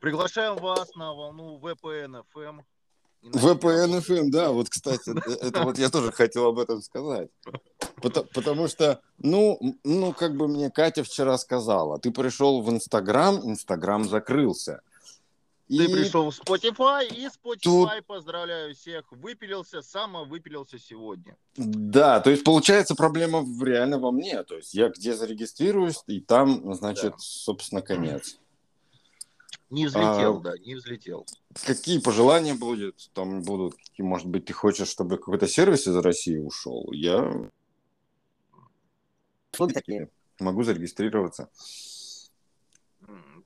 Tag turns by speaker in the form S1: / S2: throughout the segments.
S1: Приглашаем вас на волну VPN FM.
S2: VPN FM, да, вот, кстати, это вот я тоже хотел об этом сказать. Потому, потому что, ну, ну, как бы мне Катя вчера сказала, ты пришел в Инстаграм, Инстаграм закрылся.
S1: Ты и... пришел в Spotify, и Spotify, Тут... поздравляю всех, выпилился, само выпилился сегодня.
S2: Да, то есть получается проблема реально во мне. То есть я где зарегистрируюсь, и там, значит, да. собственно, конец.
S1: Не взлетел, а, да, не взлетел.
S2: Какие пожелания будут? Там будут, может быть, ты хочешь, чтобы какой-то сервис из России ушел? Я. Могу зарегистрироваться.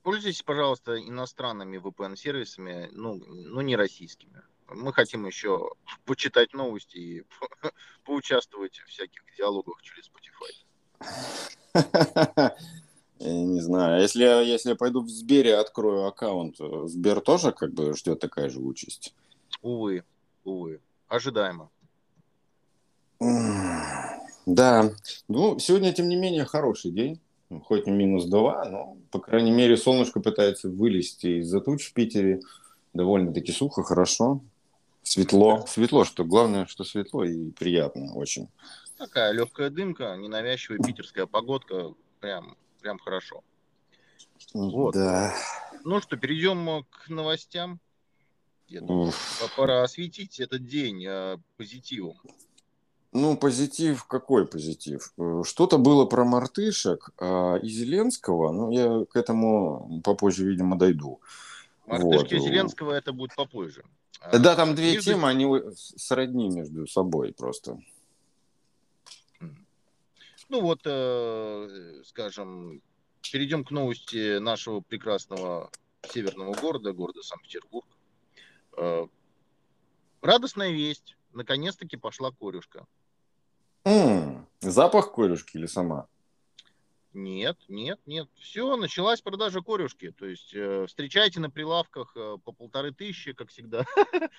S1: Пользуйтесь, пожалуйста, иностранными VPN-сервисами, ну, ну, не российскими. Мы хотим еще почитать новости и поучаствовать в всяких диалогах через
S2: Spotify. Я не знаю. Если, если я пойду в Сбере, открою аккаунт, Сбер тоже как бы ждет такая же участь?
S1: Увы, увы. Ожидаемо.
S2: Да. Ну, сегодня, тем не менее, хороший день. Хоть и минус 2, но, по крайней мере, солнышко пытается вылезти из-за туч в Питере. Довольно-таки сухо, хорошо. Светло. Светло, что главное, что светло и приятно очень.
S1: Такая легкая дымка, ненавязчивая питерская погодка. Прям прям хорошо.
S2: Вот. Да.
S1: Ну что, перейдем к новостям. Я думаю, пора осветить этот день э, позитивом.
S2: Ну, позитив, какой позитив? Э, что-то было про мартышек а, и Зеленского, но я к этому попозже, видимо, дойду.
S1: Мартышки вот. Зеленского это будет попозже.
S2: Да, там две между... темы, они сродни между собой просто.
S1: Ну вот, э, скажем, перейдем к новости нашего прекрасного северного города, города Санкт-Петербург. Э, радостная весть. Наконец-таки пошла корюшка.
S2: Mm, запах корюшки или сама?
S1: Нет, нет, нет. Все, началась продажа корюшки. То есть э, встречайте на прилавках э, по полторы тысячи, как всегда.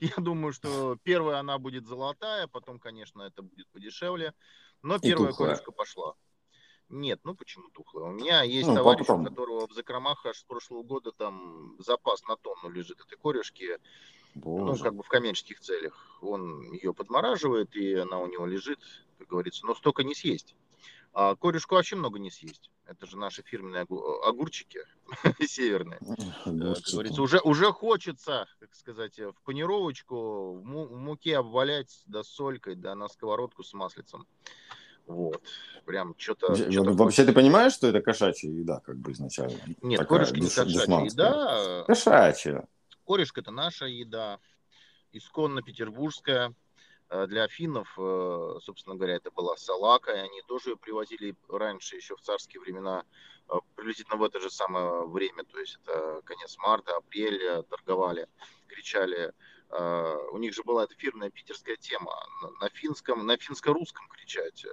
S1: Я думаю, что первая она будет золотая, потом, конечно, это будет подешевле. Но первая корюшка пошла. Нет, ну почему тухлая? У меня есть ну, товарищ, потом. у которого в закромах аж с прошлого года там запас на тонну лежит этой корешки. Ну, Боже. Ну, как бы в коммерческих целях. Он ее подмораживает, и она у него лежит, как говорится. Но столько не съесть. А корешку вообще много не съесть. Это же наши фирменные огурчики северные. Огурчики. Как говорится, уже, уже хочется, как сказать, в панировочку, в, му- в муке обвалять, да солькой, да на сковородку с маслицем. Вот. Прям что-то...
S2: Вообще ты понимаешь, что это кошачья еда, как бы изначально?
S1: Нет, Такая корешка не кошачья еда.
S2: Кошачья.
S1: Корешка это наша еда, исконно петербургская. Э, для финнов, э, собственно говоря, это была салака, и они тоже ее привозили раньше, еще в царские времена, э, приблизительно в это же самое время, то есть это конец марта, апрель, торговали, кричали. У них же была эта фирменная питерская тема, на финском, на финско-русском кричать.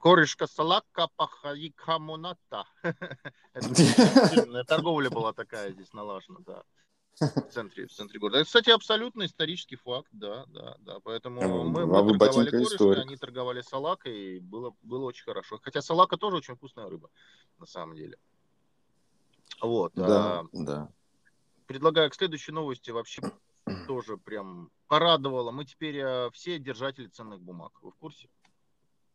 S1: Корешка салака пахаика моната. Торговля была такая здесь налажена, да в центре, в центре города. Это, кстати, абсолютно исторический факт, да, да, да. Поэтому а, мы, мы торговали корешкой, они торговали салакой, и было, было очень хорошо. Хотя салака тоже очень вкусная рыба, на самом деле. Вот.
S2: Да, а, да.
S1: Предлагаю к следующей новости вообще тоже прям порадовало. Мы теперь а, все держатели ценных бумаг. Вы в курсе?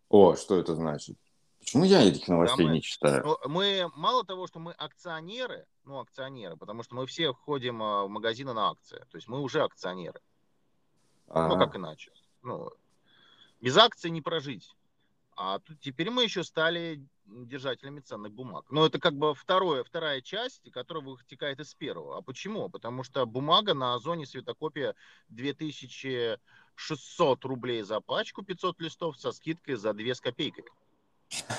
S2: О, что это значит? Почему я этих новостей да, мы, не читаю?
S1: Ну, мы мало того, что мы акционеры, ну, акционеры, потому что мы все ходим а, в магазины на акции. То есть мы уже акционеры. А-а-а. Ну, как иначе? Ну, без акций не прожить. А тут теперь мы еще стали держателями ценных бумаг. Но это как бы второе, вторая часть, которая вытекает из первого. А почему? Потому что бумага на Озоне светокопия 2600 рублей за пачку, 500 листов со скидкой за 2 с копейками.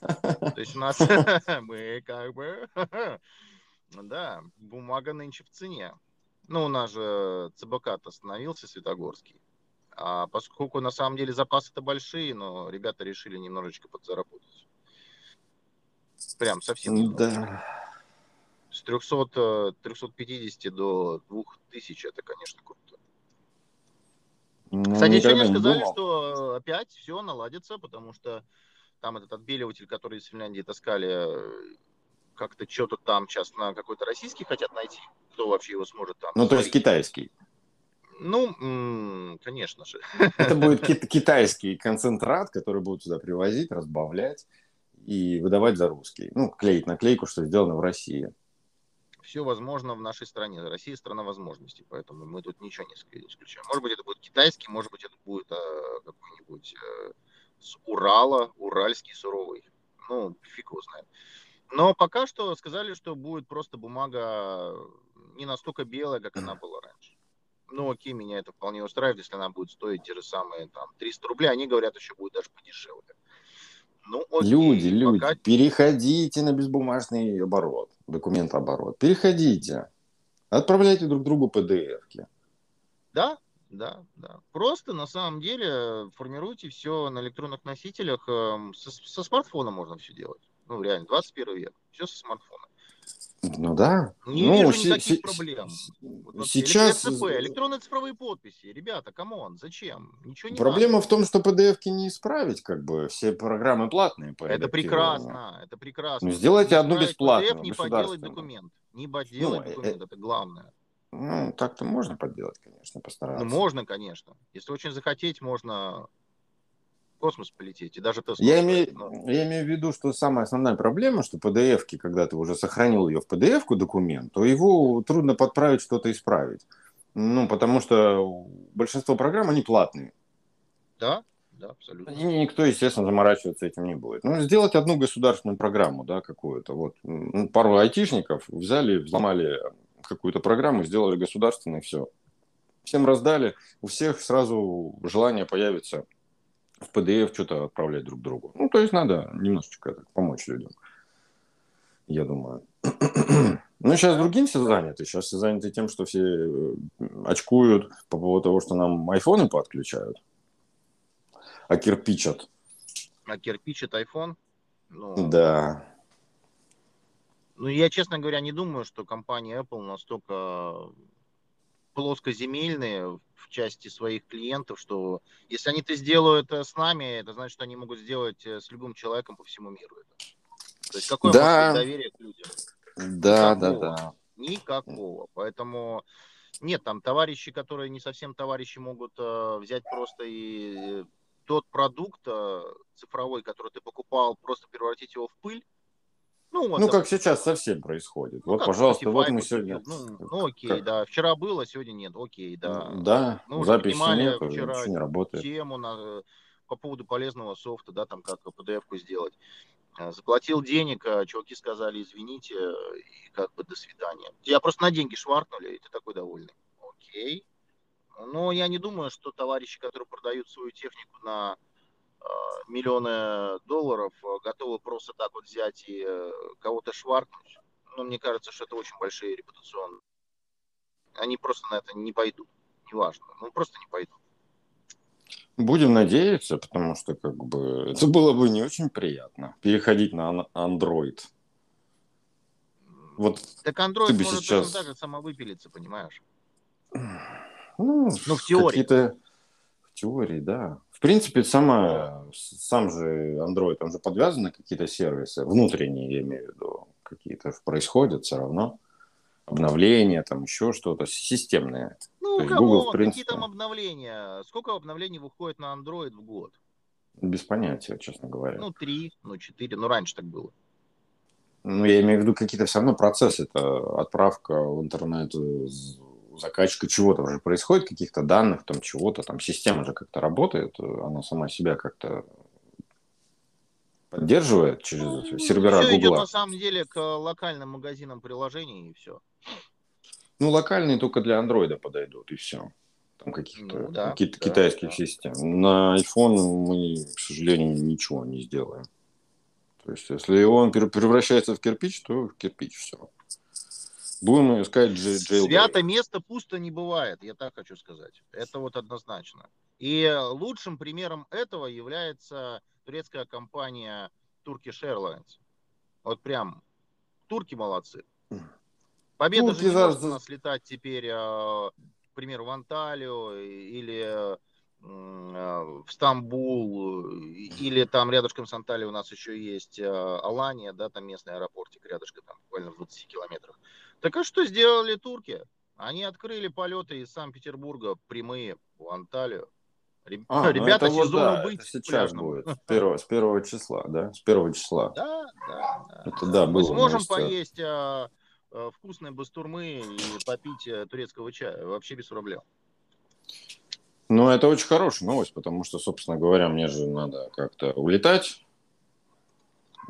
S1: То есть у нас мы как бы, да, бумага нынче в цене. Ну, у нас же ЦБК остановился, Светогорский. А поскольку на самом деле запасы-то большие, но ребята решили немножечко подзаработать. Прям совсем.
S2: Да.
S1: С 300, 350 э, до 2000 это, конечно, круто. Ну, Кстати, сегодня сказали, думал. что опять все наладится, потому что там этот отбеливатель, который из Финляндии таскали, как-то что-то там сейчас на какой-то российский хотят найти. Кто вообще его сможет там?
S2: Ну, то есть китайский.
S1: Ну, конечно же.
S2: Это будет китайский концентрат, который будут сюда привозить, разбавлять и выдавать за русский. Ну, клеить наклейку, что сделано в России.
S1: Все возможно в нашей стране. Россия страна возможностей, поэтому мы тут ничего не исключаем. Может быть, это будет китайский, может быть, это будет э, какой-нибудь э, с Урала, уральский суровый. Ну, фиг его знает. Но пока что сказали, что будет просто бумага не настолько белая, как она была раньше. Ну, окей, меня это вполне устраивает, если она будет стоить те же самые там 300 рублей. Они говорят, еще будет даже подешевле.
S2: Ну, окей, люди, люди, пока... переходите на безбумажный оборот, документооборот. Переходите. Отправляйте друг другу PDF-ки.
S1: Да, да, да. Просто на самом деле формируйте все на электронных носителях. Эм, со, со смартфона можно все делать. Ну, реально, 21 век. Все со смартфона.
S2: Ну да.
S1: Не
S2: ну,
S1: вижу никаких с- проблем. Вот сейчас... ЭЦП, электронные цифровые подписи. Ребята, come on, зачем? Ничего не
S2: Проблема надо. в том, что PDF-ки не исправить, как бы. Все программы платные.
S1: По это прекрасно, это прекрасно.
S2: Ну, сделайте не одну бесплатную.
S1: PDF, не подделать документ. Не подделать ну, документ, э... это главное.
S2: Ну, так-то можно подделать, конечно, постараться.
S1: Ну, можно, конечно. Если очень захотеть, можно космос полететь, и даже тест.
S2: Я, имею, но... я имею в виду, что самая основная проблема, что PDF, когда ты уже сохранил ее в PDF документ, то его трудно подправить, что-то исправить. Ну, потому что большинство программ, они платные.
S1: Да, да, абсолютно. И
S2: никто, естественно, заморачиваться этим не будет. Ну, сделать одну государственную программу, да, какую-то. Вот пару айтишников взяли, взломали какую-то программу, сделали государственной, все. Всем раздали, у всех сразу желание появится в PDF что-то отправлять друг другу. Ну, то есть надо немножечко помочь людям, я думаю. Ну, сейчас другим все заняты. Сейчас все заняты тем, что все э, очкуют по поводу того, что нам айфоны подключают. А кирпичат.
S1: А кирпичат iPhone?
S2: Ну, да.
S1: Ну, я, честно говоря, не думаю, что компания Apple настолько плоскоземельные в части своих клиентов, что если они это сделают э, с нами, это значит, что они могут сделать э, с любым человеком по всему миру. То есть какое
S2: да.
S1: доверие к людям?
S2: Да, Никакого. да, да.
S1: Никакого. Поэтому нет, там товарищи, которые не совсем товарищи, могут э, взять просто и тот продукт э, цифровой, который ты покупал, просто превратить его в пыль,
S2: ну, вот, ну как сейчас совсем происходит. Ну, вот, пожалуйста, вот мы сегодня...
S1: Ну, ну окей, как... да. Вчера было, сегодня нет. Окей, да.
S2: Да, мы записи нет, вчера не работает.
S1: тему на, по поводу полезного софта, да, там как PDF-ку сделать. Э, заплатил денег, а чуваки сказали, извините, и как бы до свидания. Я просто на деньги шваркнули, и ты такой довольный. Окей. Но я не думаю, что товарищи, которые продают свою технику на Э, миллионы долларов э, готовы просто так вот взять и э, кого-то шваркнуть. Но мне кажется, что это очень большие репутационные. Они просто на это не пойдут. Неважно. Ну, просто не пойдут.
S2: Будем надеяться, потому что как бы это было бы не очень приятно переходить на Android.
S1: Вот так Android может сейчас... так же самовыпилиться, понимаешь?
S2: Ну, ну в теории. В теории, да. В принципе, сама, сам же Android, там же подвязаны какие-то сервисы, внутренние, я имею в виду, какие-то происходят все равно. Обновления, там еще что-то, системные.
S1: Ну, кому, Google, принципе... какие там обновления? Сколько обновлений выходит на Android в год?
S2: Без понятия, честно говоря.
S1: Ну, три, ну, четыре, ну, раньше так было.
S2: Ну, я имею в виду какие-то все равно процессы, это отправка в интернет заказчика чего-то уже происходит, каких-то данных, там чего-то, там система же как-то работает, она сама себя как-то поддерживает через ну, сервера все Google. идет
S1: на самом деле к локальным магазинам приложений и все.
S2: Ну, локальные только для андроида подойдут и все. Там каких-то ну, да, какие-то да, китайских да. систем. На iPhone мы, к сожалению, ничего не сделаем. То есть, если он превращается в кирпич, то в кирпич все. Будем искать jailbreak.
S1: Свято место пусто не бывает, я так хочу сказать. Это вот однозначно. И лучшим примером этого является турецкая компания Turkish Airlines. Вот прям турки молодцы. Победа турки же за... нас летать теперь, а, к примеру, в Анталию или в Стамбул, или там рядышком с Анталией у нас еще есть Алания, да, там местный аэропортик рядышком, там буквально в 20 километрах. Так а что сделали турки? Они открыли полеты из Санкт-Петербурга прямые в Анталию.
S2: А, ну Ребята, ну сезону вот, да, быть. Сейчас будет. С первого, с первого числа, да? С первого числа.
S1: Да, да. да.
S2: Это да,
S1: Мы сможем поесть а, а, вкусные бастурмы и попить а, турецкого чая. Вообще без проблем.
S2: Ну, это очень хорошая новость, потому что, собственно говоря, мне же надо как-то улетать.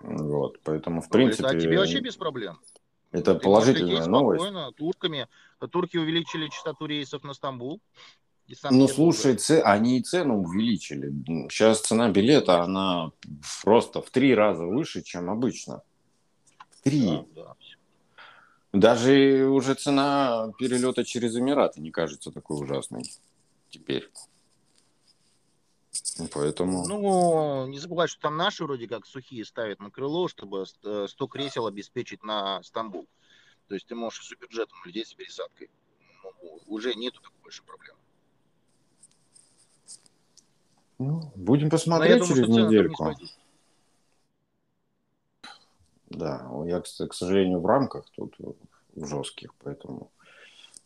S2: Вот, поэтому, в ну, принципе... Улетать
S1: тебе вообще без проблем.
S2: Это Ты положительная новость.
S1: Турками. Турки увеличили частоту рейсов на Стамбул.
S2: Ну, слушай, ц... они и цену увеличили. Сейчас цена билета, она просто в три раза выше, чем обычно. В три. Да, да. Даже уже цена перелета через Эмираты не кажется такой ужасной теперь. Поэтому...
S1: Ну, не забывай, что там наши вроде как сухие ставят на крыло, чтобы 100 э, кресел обеспечить на Стамбул. То есть ты можешь суперджетом людей с пересадкой. Ну, уже нету такой большой проблемы.
S2: Ну, будем посмотреть через думаю, недельку. Да, я, к сожалению, в рамках тут в жестких, поэтому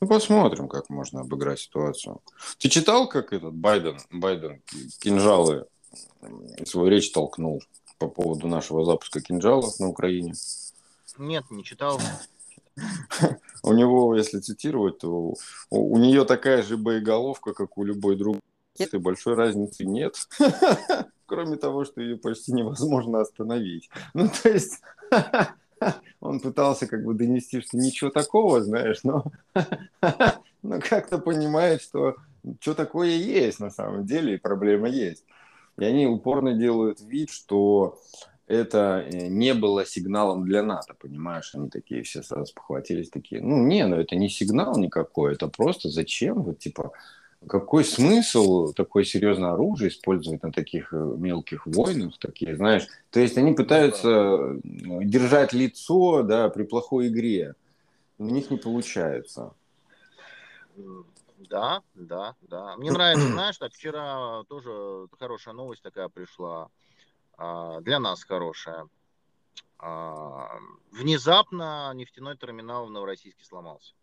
S2: ну, посмотрим, как можно обыграть ситуацию. Ты читал, как этот Байден, Байден кинжалы свою речь толкнул по поводу нашего запуска кинжалов на Украине?
S1: Нет, не читал.
S2: У него, если цитировать, то у нее такая же боеголовка, как у любой другой и большой разницы нет. Кроме того, что ее почти невозможно остановить. Ну, то есть, он пытался как бы донести, что ничего такого, знаешь, но, но как-то понимает, что что такое есть на самом деле, и проблема есть. И они упорно делают вид, что это э, не было сигналом для НАТО, понимаешь? Они такие все сразу похватились, такие, ну не, ну это не сигнал никакой, это просто зачем? Вот типа, какой смысл такое серьезное оружие использовать на таких э, мелких войнах, такие, знаешь? То есть они пытаются э, держать лицо, да, при плохой игре. У них не получается.
S1: Да, да, да. Мне нравится, знаешь, так вчера тоже хорошая новость такая пришла, а, для нас хорошая. А, внезапно нефтяной терминал в Новороссийске сломался.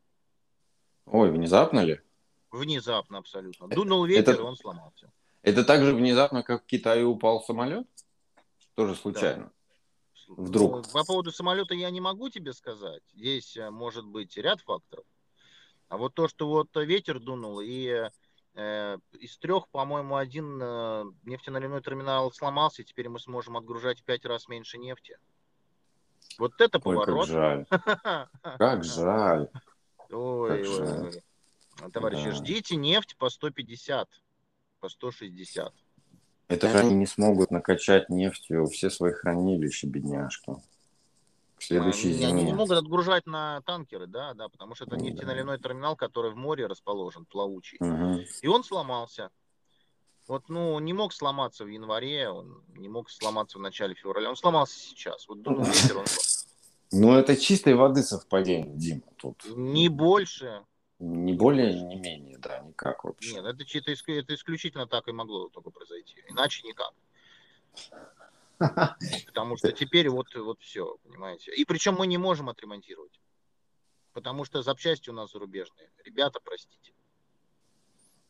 S2: Ой, внезапно ли?
S1: Внезапно абсолютно. Дунул ветер, это, и он сломался.
S2: Это так же внезапно, как в Китае упал самолет? Тоже случайно? Да. Вдруг? Ну,
S1: по поводу самолета я не могу тебе сказать. Здесь э, может быть ряд факторов. А вот то, что вот ветер дунул, и э, из трех, по-моему, один э, нефтеналивной терминал сломался, и теперь мы сможем отгружать в пять раз меньше нефти. Вот это Ой, поворот.
S2: как жаль. Как жаль.
S1: Ой, ой, ой. Товарищи, да. ждите нефть по 150, по 160.
S2: Это же они не смогут накачать нефтью все свои хранилища, бедняжки.
S1: В следующей зиме. Они не могут отгружать на танкеры, да, да, потому что это нефтеналивной терминал, который в море расположен, плавучий. Угу. И он сломался. Вот, ну, не мог сломаться в январе, он не мог сломаться в начале февраля, он сломался сейчас. Вот думаю, ветер он
S2: Ну, это чистой воды совпадение, Дима. Тут.
S1: Не больше.
S2: Не более, не менее, да, никак вообще.
S1: Нет, это, это, это исключительно так и могло только произойти. Иначе никак. Потому что теперь вот, вот все, понимаете. И причем мы не можем отремонтировать. Потому что запчасти у нас зарубежные. Ребята, простите.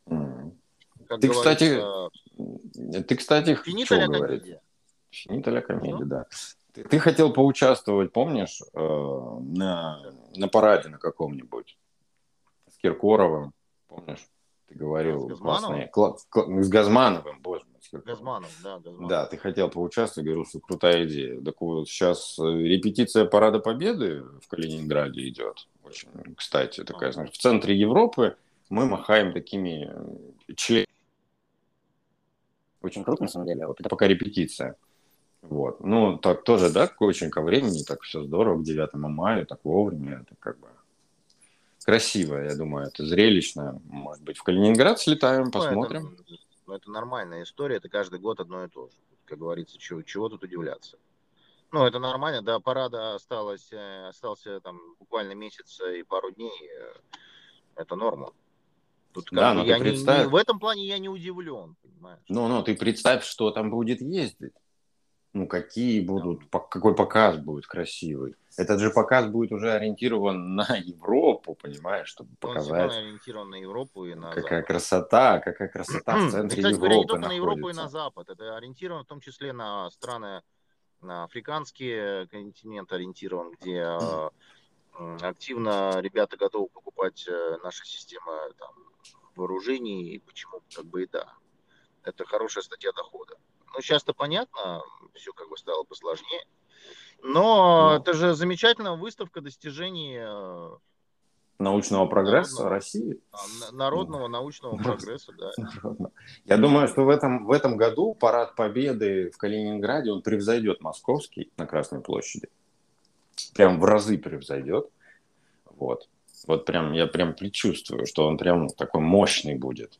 S2: Как ты, кстати, ты, кстати,
S1: финита ля комедия.
S2: Финита ля комедия, да. Ты, ты хотел поучаствовать, помнишь, э, на, на параде на каком-нибудь? Киркоровым, помнишь? Ты говорил. С Газмановым? Кла- с Газмановым, боже мой.
S1: Газманов, да, Газманов.
S2: Да, ты хотел поучаствовать, говорил, что крутая идея. Так вот, сейчас э, репетиция Парада Победы в Калининграде идет. Очень, кстати, такая, знаешь, в центре Европы мы махаем такими э, членами. Очень круто, на самом деле. Вот это пока репетиция. Вот. Ну, так тоже, да, очень ко времени, так все здорово, к 9 мая, так вовремя, это как бы красиво, я думаю, это зрелищно. Может быть, в Калининград слетаем, ну, посмотрим.
S1: Это, ну, это нормальная история, это каждый год одно и то же. Как говорится, чего, чего тут удивляться. Ну, это нормально, до парада осталось, э, остался там буквально месяц и пару дней. Э, это норма. Тут
S2: Да,
S1: как
S2: но ты
S1: я не-
S2: представь-
S1: не- в этом плане я не удивлен, понимаешь?
S2: Ну, ну, ты представь, что там будет ездить. Ну, какие будут, по- какой показ будет красивый. Этот же показ будет уже ориентирован на Европу, понимаешь, чтобы
S1: Он равно
S2: показать,
S1: ориентирован на Европу и на
S2: какая
S1: Запад.
S2: красота, какая красота в
S1: И,
S2: центре
S1: кстати говоря, не
S2: Европы
S1: только на Европу и на. Запад. Это ориентировано в том числе на страны, на африканский континент ориентирован, где активно ребята готовы покупать э, наши системы там, вооружений, и почему как бы и да. Это хорошая статья дохода. Ну, сейчас-то понятно, все как бы стало посложнее. Но
S2: Ну.
S1: это же замечательная выставка достижений э,
S2: Научного прогресса
S1: Народного.
S2: России.
S1: а, народного научного
S2: Ну,
S1: прогресса, да.
S2: Я думаю, что в этом, в этом году парад Победы в Калининграде, он превзойдет московский на Красной площади. Прям в разы превзойдет. Вот. Вот прям, я прям предчувствую, что он прям такой мощный будет.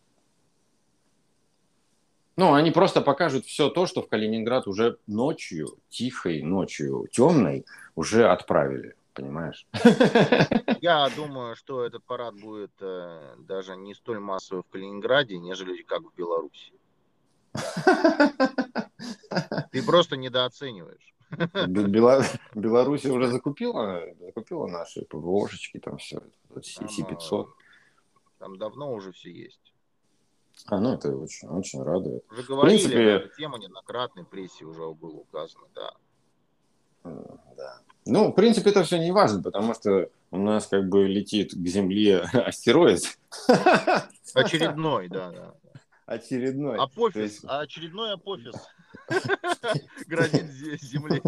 S2: Ну, они просто покажут все то, что в Калининград уже ночью, тихой ночью, темной, уже отправили. Понимаешь?
S1: Я думаю, что этот парад будет э, даже не столь массовый в Калининграде, нежели как в Беларуси. Ты просто недооцениваешь.
S2: Бе- Бела- Беларусь уже закупила, закупила наши ПВОшечки, там все,
S1: Там,
S2: Си-500.
S1: э, Там давно уже все есть.
S2: А, ну это очень, очень радует.
S1: Уже говорили,
S2: принципе-
S1: да, эта тема неоднократно в прессе уже было указано, да.
S2: Да. Ну, в принципе, это все не важно, потому что у нас как бы летит к Земле астероид.
S1: Очередной, да, да.
S2: Очередной.
S1: Апофис,
S2: есть-
S1: а очередной апофис грозит зе- Земле.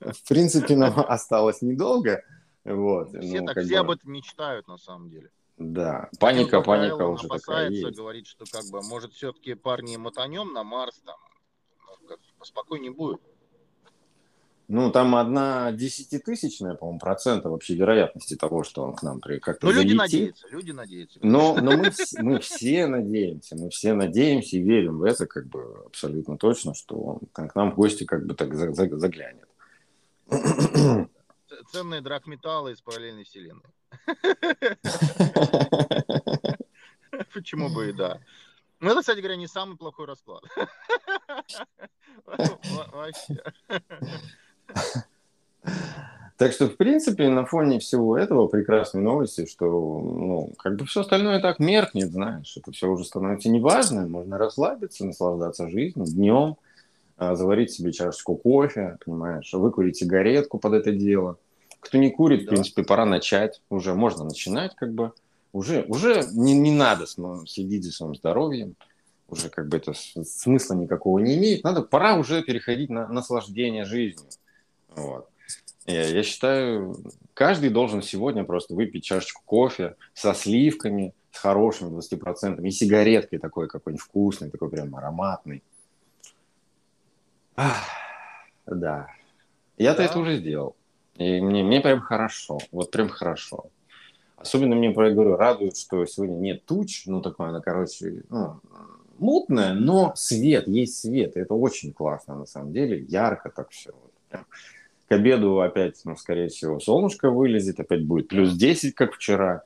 S2: В принципе, нам осталось недолго. Вот.
S1: Все
S2: ну,
S1: так все
S2: бы,
S1: об этом мечтают на самом деле.
S2: Да, паника,
S1: Только
S2: паника уже такая
S1: опасается,
S2: есть.
S1: говорит, что как бы, может, все-таки парни мотанем на Марс, там, ну, как поспокойнее будет.
S2: Ну, там одна десятитысячная, по-моему, процента вообще вероятности того, что он к нам при как-то
S1: Ну, люди надеются, люди надеются.
S2: Но, но мы, мы все надеемся, мы все надеемся и верим в это как бы абсолютно точно, что он к нам в гости как бы так за- за- заглянет.
S1: Ценные драгметаллы из параллельной вселенной. Почему бы и да. Ну, это, кстати говоря, не самый плохой расклад. Во- Вообще.
S2: Так что, в принципе, на фоне всего этого прекрасной новости, что, ну, как бы все остальное так меркнет, знаешь, это все уже становится неважным, можно расслабиться, наслаждаться жизнью днем, а, заварить себе чашечку кофе, понимаешь, выкурить сигаретку под это дело. Кто не курит, в
S1: Да.
S2: принципе, пора начать, уже можно начинать, как бы, уже, уже не, не надо следить за своим здоровьем, уже как бы это смысла никакого не имеет, надо, пора уже переходить на наслаждение жизнью. Вот. Я, я считаю, каждый должен сегодня просто выпить чашечку кофе со сливками, с хорошими 20%, и сигареткой такой какой-нибудь вкусный, такой прям ароматный. Ах, да. Я-то
S1: Да.
S2: это уже сделал. И мне, мне прям хорошо. Вот прям хорошо. Особенно мне, я говорю, радует, что сегодня нет туч, ну, такое она, короче, ну, мутная, но свет, есть свет. И это очень классно, на самом деле. Ярко так все. Вот прям. К обеду опять, ну, скорее всего, солнышко вылезет, опять будет плюс 10, как вчера.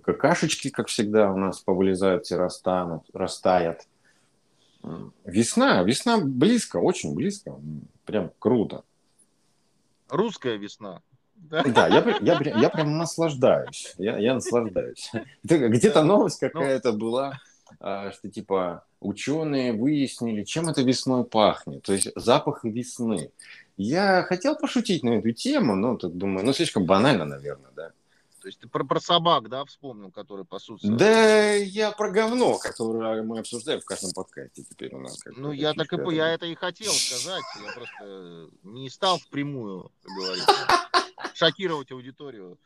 S2: Какашечки, как всегда, у нас повылезают, все растанут, растают. М, Весна, весна близко, очень близко. Прям круто.
S1: Русская весна. Да?
S2: Да, я, я, я прям наслаждаюсь. Я, я наслаждаюсь. Где-то новость какая-то была, а, что типа ученые выяснили, чем это весной пахнет. То есть запах весны. Я хотел пошутить на эту тему, но тут думаю, ну слишком банально, наверное, да.
S1: То есть ты про, про собак, да, вспомнил, которые пасутся?
S2: Да, я про говно, которое мы обсуждаем в каждом подкасте теперь у нас.
S1: Ну, я так и по- я это и хотел сказать. Я просто не стал впрямую, как говорится, шокировать аудиторию.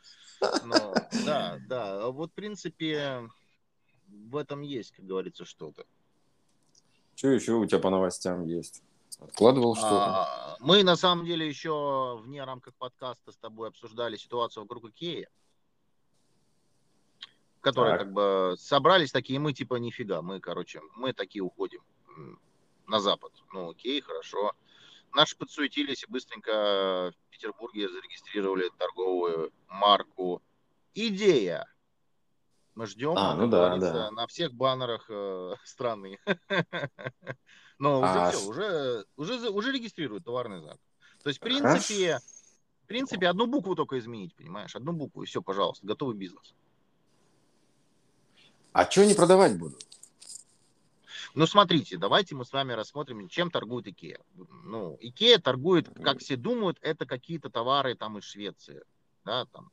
S1: Но, да, да. А Вот, в принципе, в этом есть, как говорится, что-то.
S2: Что еще у тебя по новостям есть? Откладывал что-то?
S1: А, Мы, на самом деле, еще вне рамках подкаста с тобой обсуждали ситуацию вокруг Икеи. Которые
S2: Так.
S1: как бы собрались такие, мы типа нифига, мы, короче, мы такие уходим на запад. Ну, окей, хорошо. Наши подсуетились и быстренько в Петербурге зарегистрировали торговую марку «Идея». Мы ждем,
S2: А, ну да, да.
S1: на всех баннерах э, страны. Но уже
S2: А
S1: все, уже, уже, уже регистрируют товарный знак. То есть, в принципе, в принципе, одну букву только изменить, понимаешь? Одну букву, и все, пожалуйста, готовый бизнес.
S2: А что они продавать будут?
S1: Ну, смотрите, давайте мы с вами рассмотрим, чем торгует Икея. Ну, Икея торгует, как все думают, это какие-то товары там из Швеции. Да, там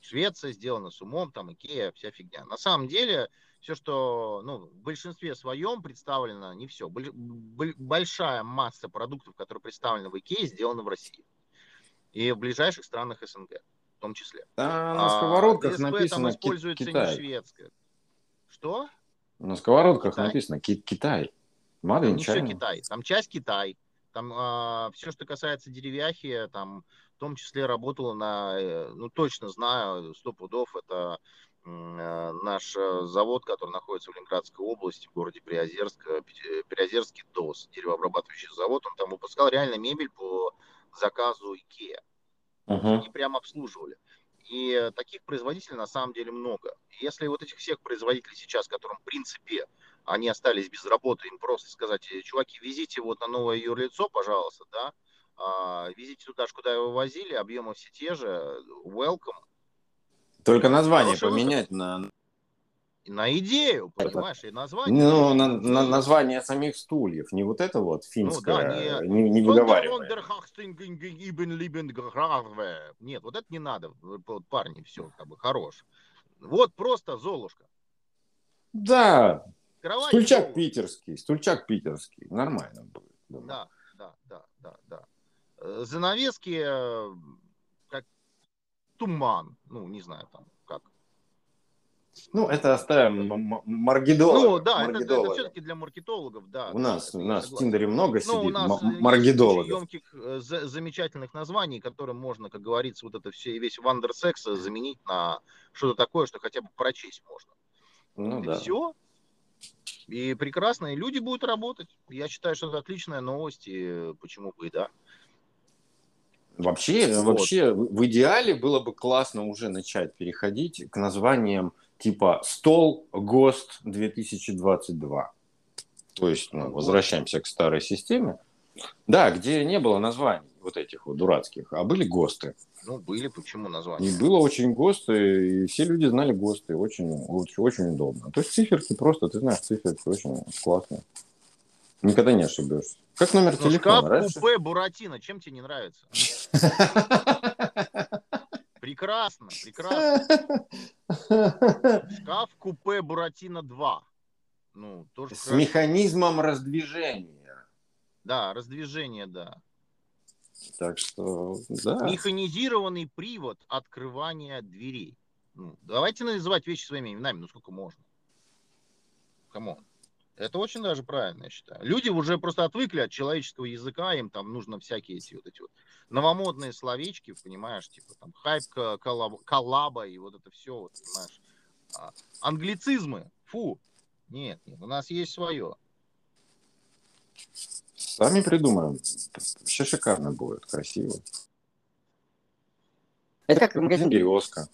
S1: Швеция сделана с умом, там Икея, вся фигня. На самом деле, все, что ну, в большинстве своем представлено, не все. Большая масса продуктов, которые представлены в Икее, сделаны в России. И в ближайших странах СНГ в том числе.
S2: Да, на
S1: А
S2: сковородках
S1: ДСП там
S2: написано Ки-
S1: используется не
S2: Китай.
S1: Что?
S2: На сковородках
S1: Китай.
S2: написано Ки- Китай. Made in
S1: не все
S2: China.
S1: Китай. Там часть Китай. Там все, что касается деревяхи, там в том числе работала на, э, ну точно знаю, сто пудов, это э, наш э, завод, который находится в Ленинградской области, в городе Приозерск, э, Приозерский ДОС, деревообрабатывающий завод. Он там выпускал реально мебель по заказу Икеа.
S2: Мгм.
S1: Они прям обслуживали. И э, таких производителей на самом деле много. Если вот этих всех производителей сейчас, которым в принципе они остались без работы, им просто сказать, «Э, чуваки, везите вот на новое юрлицо, пожалуйста, да, а, везите туда же, куда его возили, объемы все те же, welcome,
S2: Только название
S1: Хороший
S2: поменять на,
S1: И на идею, понимаешь, и название.
S2: ну, на, на название самих стульев. Не вот это вот финское,
S1: не-
S2: не, не выговариваемое.
S1: Нет, вот это не надо, парни, все, как бы, хорош. Вот просто Золушка.
S2: Да,
S1: Кровать
S2: стульчак
S1: Золушка.
S2: питерский, стульчак питерский. Нормально будет. думаю.
S1: Да, да, да, да, да. Э, Занавески э, как туман. Ну, не знаю там.
S2: Ну, это оставим м- м- маргидола.
S1: Ну, да, это,
S2: маргидола.
S1: все-таки для маркетологов, да.
S2: У нас,
S1: это
S2: у нас в. Тиндере много
S1: Ну, у
S2: сидит
S1: нас
S2: м-
S1: есть
S2: маргидологов.
S1: емких, э, за- замечательных названий, которым можно, как говорится, вот это все, весь вандерсекс заменить на что-то такое, что хотя бы прочесть можно.
S2: Ну
S1: и
S2: да.
S1: все. И прекрасно, и люди будут работать. Я считаю, что это отличная новость, и почему бы и да.
S2: Вообще,
S1: Вот.
S2: вообще, в идеале было бы классно уже начать переходить к названиям типа «Стол ГОСТ 2022». То есть, ну, возвращаемся к старой системе. Да, где не было названий вот этих вот дурацких, а были ГОСТы.
S1: Ну, были, почему название?
S2: И было очень ГОСТы, и все люди знали ГОСТы. Очень, очень, очень удобно. То есть циферки просто, ты знаешь, циферки очень классные. Никогда не ошибешься. Как номер
S1: Ну,
S2: телефона?
S1: шкаф
S2: раньше?
S1: купе Буратино, чем тебе не нравится? Прекрасно, прекрасно. Шкаф купе Буратино 2. Ну, тоже
S2: С
S1: хорошо.
S2: механизмом раздвижения.
S1: Да, раздвижение, да.
S2: Так что, да.
S1: Механизированный привод открывания дверей. Ну, давайте называть вещи своими именами, ну сколько можно. Come on. Это очень даже правильно, я считаю. Люди уже просто отвыкли от человеческого языка, им там нужно всякие эти вот эти вот новомодные словечки, понимаешь, типа там хайп, коллаб- коллаба и вот это все, вот, понимаешь. А, англицизмы, фу. Нет, нет, у нас есть свое.
S2: Сами придумаем. Все шикарно будет, красиво. Это как магазин «Березка»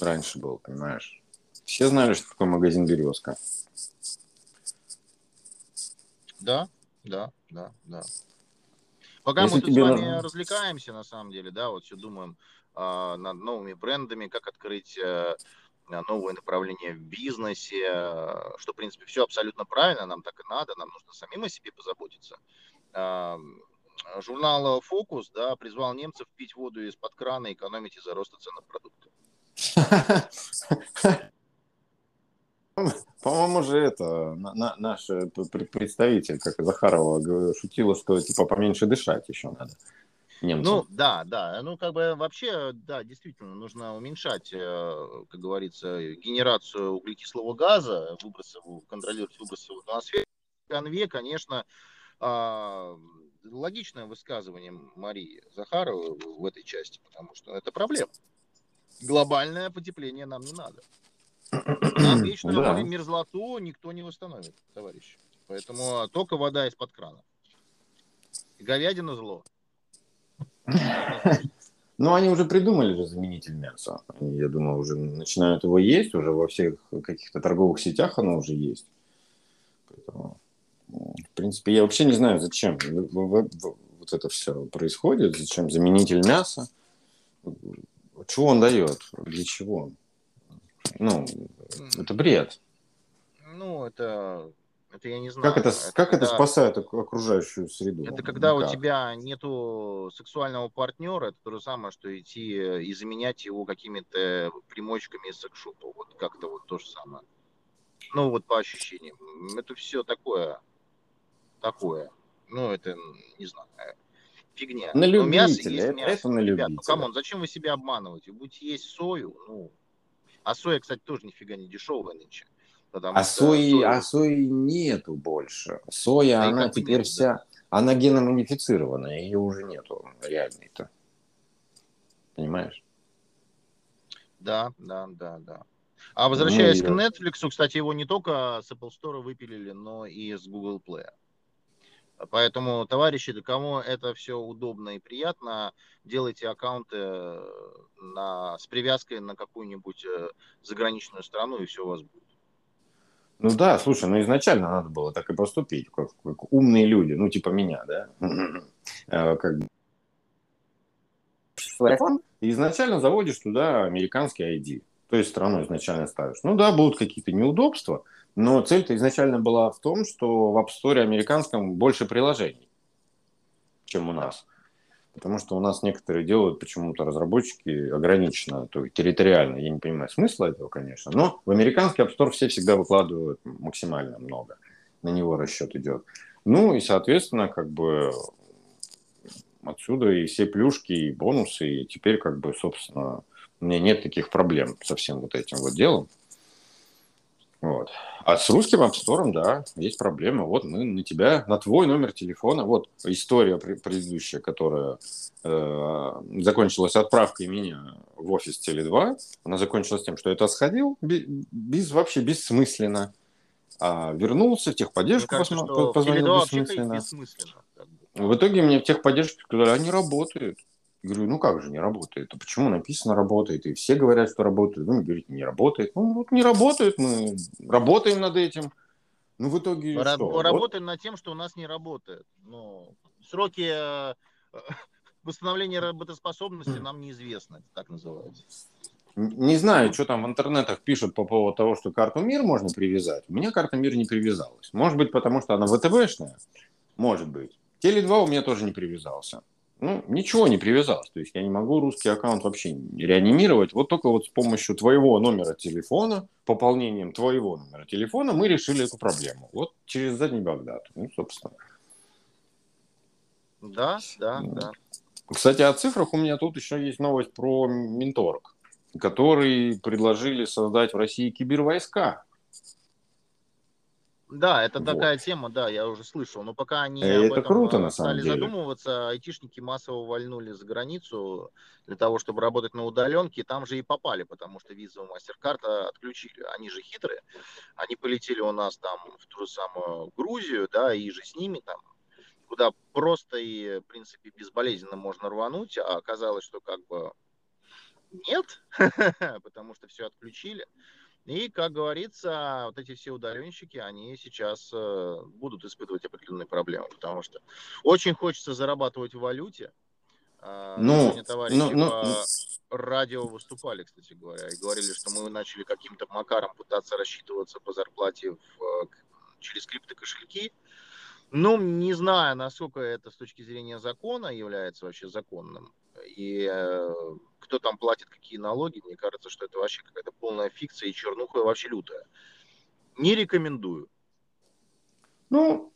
S2: раньше был, понимаешь? Все знали, что такое магазин «Березка».
S1: Да, да, да, да. Пока
S2: Если
S1: мы тут
S2: тебе
S1: с вами развлекаемся, на самом деле, да, вот все думаем а, над новыми брендами, как открыть э, новое направление в бизнесе, э, что, в принципе, все абсолютно правильно, нам так и надо, нам нужно самим о себе позаботиться. А, Журнал «Фокус» да, призвал немцев пить воду из-под крана и экономить из-за роста цен на продукты.
S2: По-моему, же это на- на- наш э, представитель, как Захарова, шутила, что типа поменьше дышать еще надо. Немцам.
S1: Ну, да, да. Ну, как бы вообще, да, действительно, нужно уменьшать, э, как говорится, генерацию углекислого газа, выбросы, контролировать выбросы в атмосферу. Конве, конечно, а, логичное высказывание Марии Захаровой в этой части, потому что это проблема. Глобальное потепление нам не надо. Нам вечную
S2: Да.
S1: мерзлоту никто не восстановит, товарищи. Поэтому только вода из-под крана. Говядина зло.
S2: Ну, они уже придумали же заменитель мяса. Они, я думаю, уже начинают его есть, уже во всех каких-то торговых сетях оно уже есть. Поэтому, в принципе, я вообще не знаю, зачем вот это все происходит, зачем заменитель мяса, чего он дает, для чего. Ну, это бред.
S1: Ну, это это я не знаю.
S2: Как это, это как когда, это спасает окружающую среду?
S1: Это когда Никак. у тебя нету сексуального партнера, это то же самое, что идти и заменять его какими-то примочками из секшопа. Вот как-то вот то же самое. Ну, вот по ощущениям. Это все такое. Такое. Ну, это, не знаю, фигня.
S2: На любителя. мясо есть мясо. Это на любителя. Ребят, ну,
S1: come on, зачем вы себя обманываете? Будете есть сою, ну... А соя, кстати, тоже нифига не дешевая нынче.
S2: А сои, соя... а сои нету больше. Соя, да она теперь нет, вся, да. она геномодифицированная, ее уже нету реальной-то. Понимаешь?
S1: Да, да, да, да. А возвращаясь ну, к Netflix, кстати, его не только с Apple Store выпилили, но и с Google Play. Поэтому, товарищи, кому это все удобно и приятно, делайте аккаунты э, на, с привязкой на какую-нибудь э, заграничную страну, и все у вас будет.
S2: Ну да, слушай, ну изначально надо было так и поступить, как, как умные люди, ну типа меня, да, э, как бы. Изначально заводишь туда американский ID, то есть страну изначально ставишь. Ну да, будут какие-то неудобства, но цель-то изначально была в том, что в App Store американском больше приложений, чем у нас. Потому что у нас некоторые делают почему-то разработчики ограниченно, то есть территориально. Я не понимаю смысла этого, конечно. Но в американский App Store все всегда выкладывают максимально много. На него расчет идет. Ну и, соответственно, как бы отсюда и все плюшки, и бонусы. И теперь, как бы, собственно, у меня нет таких проблем со всем вот этим вот делом. Вот. А с русским Store, да, есть проблема. Вот мы на тебя, на твой номер телефона, вот история предыдущая, которая э, закончилась отправкой меня в офис Теле2, она закончилась тем, что это сходил без, вообще бессмысленно, а вернулся в техподдержку,
S1: кажется, посма- позвонил бессмысленно. бессмысленно.
S2: В итоге мне в техподдержке сказали, они работают. Я говорю, ну как же не работает? А почему написано работает? И все говорят, что работает. Вы мне говорите, не работает. Ну вот не работает, мы работаем над этим. Ну в итоге
S1: Ра- что? Работаем вот. над тем, что у нас не работает. Но сроки э, восстановления работоспособности нам неизвестны, так называется.
S2: Не знаю, что там в интернетах пишут по поводу того, что карту МИР можно привязать. У меня карта МИР не привязалась. Может быть, потому что она ВТБшная? Может быть. Теле2 у меня тоже не привязался ну, ничего не привязалось. То есть я не могу русский аккаунт вообще реанимировать. Вот только вот с помощью твоего номера телефона, пополнением твоего номера телефона мы решили эту проблему. Вот через задний Багдад. Ну, собственно.
S1: Да, да, да.
S2: Кстати, о цифрах у меня тут еще есть новость про Минторг, который предложили создать в России кибервойска.
S1: Да, это вот. такая тема, да, я уже слышал. Но пока они
S2: это об этом круто, на
S1: стали
S2: деле.
S1: задумываться, айтишники массово вольнули за границу для того, чтобы работать на удаленке, там же и попали, потому что визу MasterCard отключили. Они же хитрые. Они полетели у нас там в ту же самую Грузию, да, и же с ними там куда просто и, в принципе, безболезненно можно рвануть, а оказалось, что как бы нет, потому что все отключили. И, как говорится, вот эти все удаленщики, они сейчас э, будут испытывать определенные проблемы, потому что очень хочется зарабатывать в валюте.
S2: Э, ну, Сегодня
S1: товарищи ну, ну, по радио выступали, кстати говоря, и говорили, что мы начали каким-то макаром пытаться рассчитываться по зарплате в, через криптокошельки. Ну, не знаю, насколько это с точки зрения закона является вообще законным. И э, кто там платит какие налоги, мне кажется, что это вообще какая-то полная фикция и чернуха вообще лютая. Не рекомендую.
S2: Ну,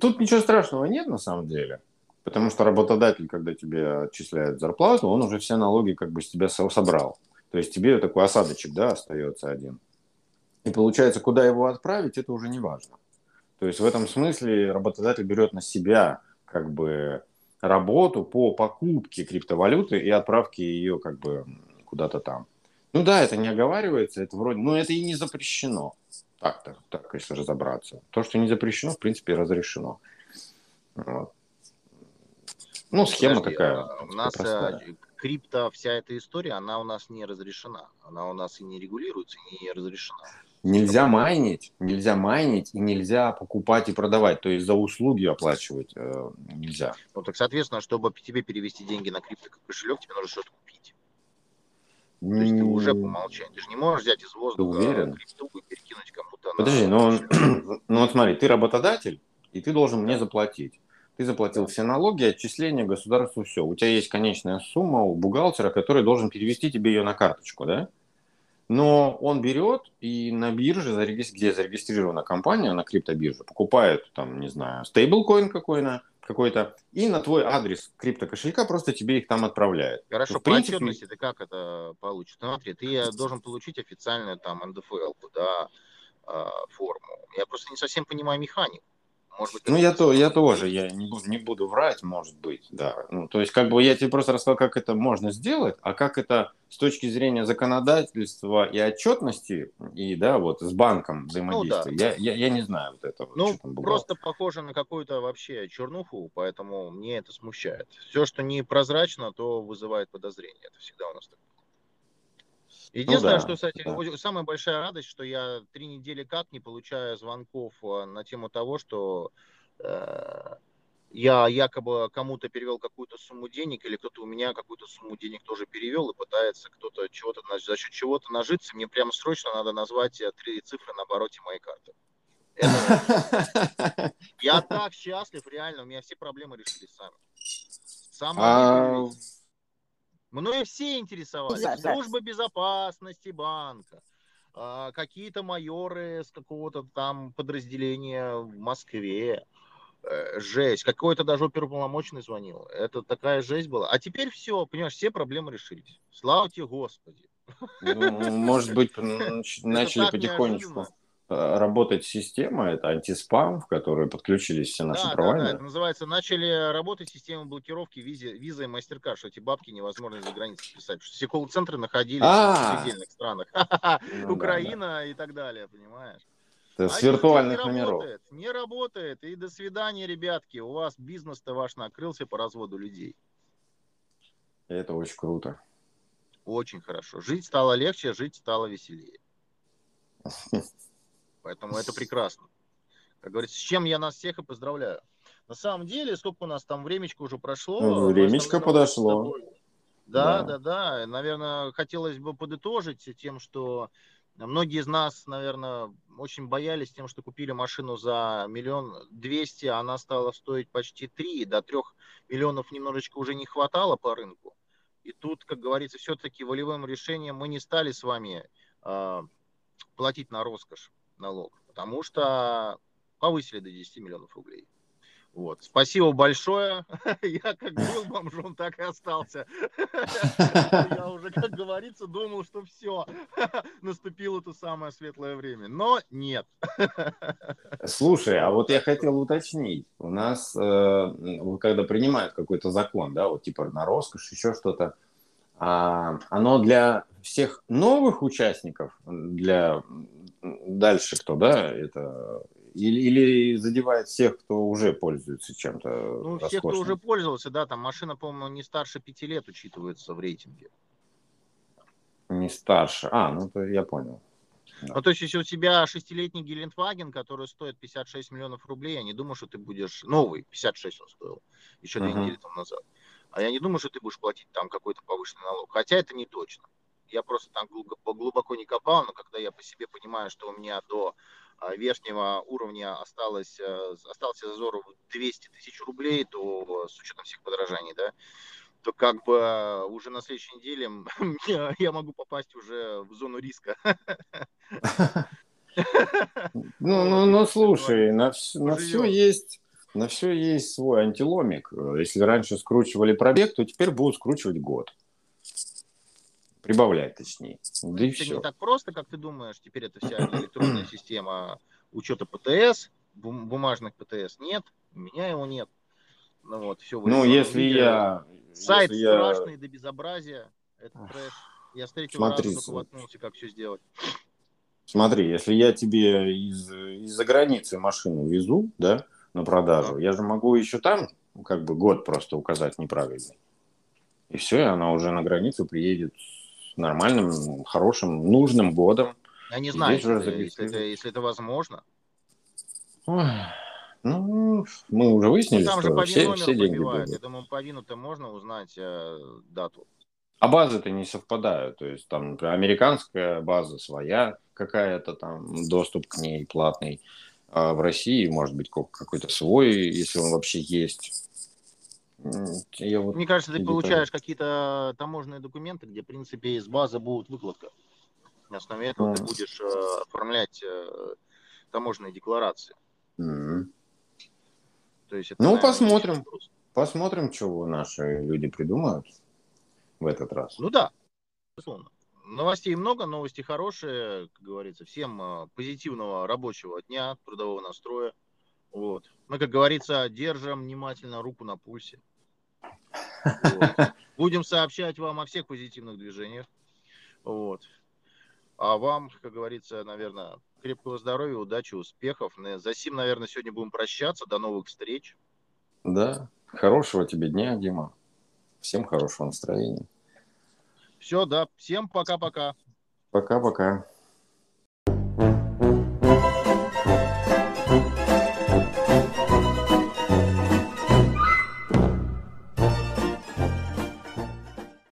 S2: тут ничего страшного нет на самом деле. Потому что работодатель, когда тебе отчисляет зарплату, он уже все налоги как бы с тебя собрал. То есть тебе такой осадочек, да, остается один. И получается, куда его отправить, это уже не важно. То есть в этом смысле работодатель берет на себя как бы работу по покупке криптовалюты и отправке ее как бы куда-то там. Ну да, это не оговаривается, это вроде, но это и не запрещено. Так-то, так, если разобраться. То, что не запрещено, в принципе, разрешено. Вот. Ну, схема Подожди, такая.
S1: А у нас простая. крипто, вся эта история, она у нас не разрешена. Она у нас и не регулируется, и не разрешена.
S2: Нельзя майнить, нельзя майнить и нельзя покупать и продавать. То есть за услуги оплачивать э, нельзя.
S1: Ну так, соответственно, чтобы тебе перевести деньги на крипто кошелек, тебе нужно что-то купить. То есть ты уже по умолчанию. Ты же не можешь взять из воздуха
S2: уверен?
S1: крипту и перекинуть кому-то
S2: Подожди,
S1: на
S2: но,
S1: кошелек.
S2: ну вот смотри, ты работодатель, и ты должен мне заплатить. Ты заплатил все налоги, отчисления, государству, все. У тебя есть конечная сумма у бухгалтера, который должен перевести тебе ее на карточку, да? Но он берет и на бирже, где зарегистрирована компания, на криптобирже, покупает, там, не знаю, стейблкоин какой-то, какой-то, и на твой адрес криптокошелька просто тебе их там отправляет.
S1: Хорошо,
S2: в
S1: по
S2: принципе-
S1: отчетности ты как это получишь? Смотри, ты должен получить официальную там НДФЛ, да, а, форму. Я просто не совсем понимаю механику. Может быть,
S2: Ну, я, то, я тоже, я не буду, не буду врать, может быть, да. Ну, то есть, как бы я тебе просто рассказал, как это можно сделать, а как это с точки зрения законодательства и отчетности, и, да, вот, с банком взаимодействия, я, я, я не знаю вот этого.
S1: Ну, просто похоже на какую-то вообще чернуху, поэтому мне это смущает. Все, что не прозрачно, то вызывает подозрение. Это всегда у нас так. Единственное,
S2: да,
S1: что, кстати,
S2: да.
S1: самая большая радость, что я три недели как не получаю звонков а, на тему того, что э, я якобы кому-то перевел какую-то сумму денег, или кто-то у меня какую-то сумму денег тоже перевел, и пытается кто-то чего-то за счет чего-то нажиться. Мне прямо срочно надо назвать э, три цифры на обороте моей карты. Это Я так счастлив, реально, у меня все проблемы решились сами. Самое
S2: А.
S1: Мною все интересовались.
S3: Да, да.
S1: Служба безопасности банка, а, какие-то майоры с какого-то там подразделения в Москве. Э, Жесть. Какой-то даже оперуполномоченный звонил. Это такая жесть была. А теперь все, понимаешь, все проблемы решились. Слава тебе, Господи.
S2: ну, может быть, начали потихонечку
S1: неожиданно.
S2: Работать система, это антиспам, в которой подключились все наши
S1: Да, да, да,
S2: провайдеры.
S1: это называется, начали работать системы блокировки визы, виза и мастер что эти бабки невозможно за границей писать, что все колл-центры находились
S2: А.
S1: в отдельных странах,
S2: Ну да,
S1: Украина и так далее, понимаешь?
S2: да.
S1: А
S2: Это с виртуальных
S1: не
S2: номеров.
S1: работает, не работает, и до свидания, ребятки, у вас бизнес-то ваш накрылся по разводу людей.
S2: Это очень круто.
S1: Очень хорошо. Жить стало легче, жить стало веселее. Поэтому это прекрасно. Как говорится, с чем я нас всех и поздравляю. На самом деле, сколько у нас там времечко уже прошло.
S2: Ну, времечко подошло.
S1: Да,
S2: Да.
S1: да, да. Наверное, хотелось бы подытожить тем, что многие из нас, наверное, очень боялись тем, что купили машину за миллион двести, а она стала стоить почти три, до трех миллионов немножечко уже не хватало по рынку. И тут, как говорится, все-таки волевым решением мы не стали с вами э, платить на роскошь налог, потому что повысили до 10 миллионов рублей. Вот. Спасибо большое. Я как был бомжом, так и остался. Я уже, как говорится, думал, что все, наступило то самое светлое время. Но нет.
S2: Слушай, а вот я хотел уточнить. У нас, э, когда принимают какой-то закон, да, вот типа на роскошь, еще что-то, а, оно для всех новых участников, для дальше кто, да, это или, или задевает всех, кто уже пользуется чем-то
S1: Ну, все, кто
S2: роскошным?
S1: уже пользовался, да, там машина, по-моему, не старше пяти лет учитывается в рейтинге.
S2: Не старше. А, ну то я понял.
S1: Ну, то есть, если у тебя шестилетний Гелендваген, который стоит 56 миллионов рублей, я не думаю, что ты будешь... Новый, 56 он стоил, еще две
S2: Мгм.
S1: недели тому назад. А я не думаю, что ты будешь платить там какой-то повышенный налог. Хотя это не точно. Я просто там глубоко, не копал, но когда я по себе понимаю, что у меня до а, верхнего уровня осталось, э, остался зазор в 200 тысяч рублей, то с учетом всех подражаний, да, то как бы уже на следующей неделе я- могу попасть уже в зону риска.
S2: Ну, ну, ну слушай, на, на все есть, на все есть свой антиломик. Э, Если раньше скручивали пробег, то теперь будут скручивать год. Прибавлять, точнее. Да и
S1: это
S2: все.
S1: не так просто, как ты думаешь. Теперь это вся электронная система учета ПТС, бум- бумажных ПТС нет, у меня его нет. Ну вот, все.
S2: Ну, если я...
S1: Сайт
S2: если я-
S1: страшный до безобразия, это трэш. Я с третьего раза
S2: Смотри, Сань.
S1: воткнулся, как все сделать.
S2: Смотри, если я тебе из, из-за границы машину везу, да, на продажу, я же могу еще там, ну, как бы, год просто указать неправильно. И все, и она уже на границу приедет с нормальным, хорошим, нужным годом.
S1: Я не знаю, если, если, это, если это возможно.
S2: Ой, ну, мы уже выяснили, ну, там
S1: что же все, все деньги будут. Я думаю, по вину-то можно узнать э, дату.
S2: А базы-то не совпадают. То есть там, например, американская база своя какая-то там, доступ к ней платный. А в России может быть какой-то свой, если он вообще есть.
S1: Я вот Мне кажется, ты получаешь какие-то таможенные документы, где, в принципе, из базы будут выкладка. На основе этого mm. ты будешь э, оформлять э, таможенные декларации.
S2: Mm. То есть это, ну, наверное, посмотрим. Посмотрим, что наши люди придумают в этот раз.
S1: Ну да, безусловно. Новостей много, новости хорошие, как говорится. Всем а, позитивного рабочего дня, трудового настроя. Вот. Мы, как говорится, держим внимательно руку на пульсе. Вот. Будем сообщать вам о всех позитивных движениях. Вот. А вам, как говорится, наверное, крепкого здоровья, удачи, успехов. За сим, наверное, сегодня будем прощаться. До новых встреч.
S2: Да. Хорошего тебе дня, Дима. Всем хорошего настроения.
S1: Все, да. Всем пока-пока.
S2: Пока-пока.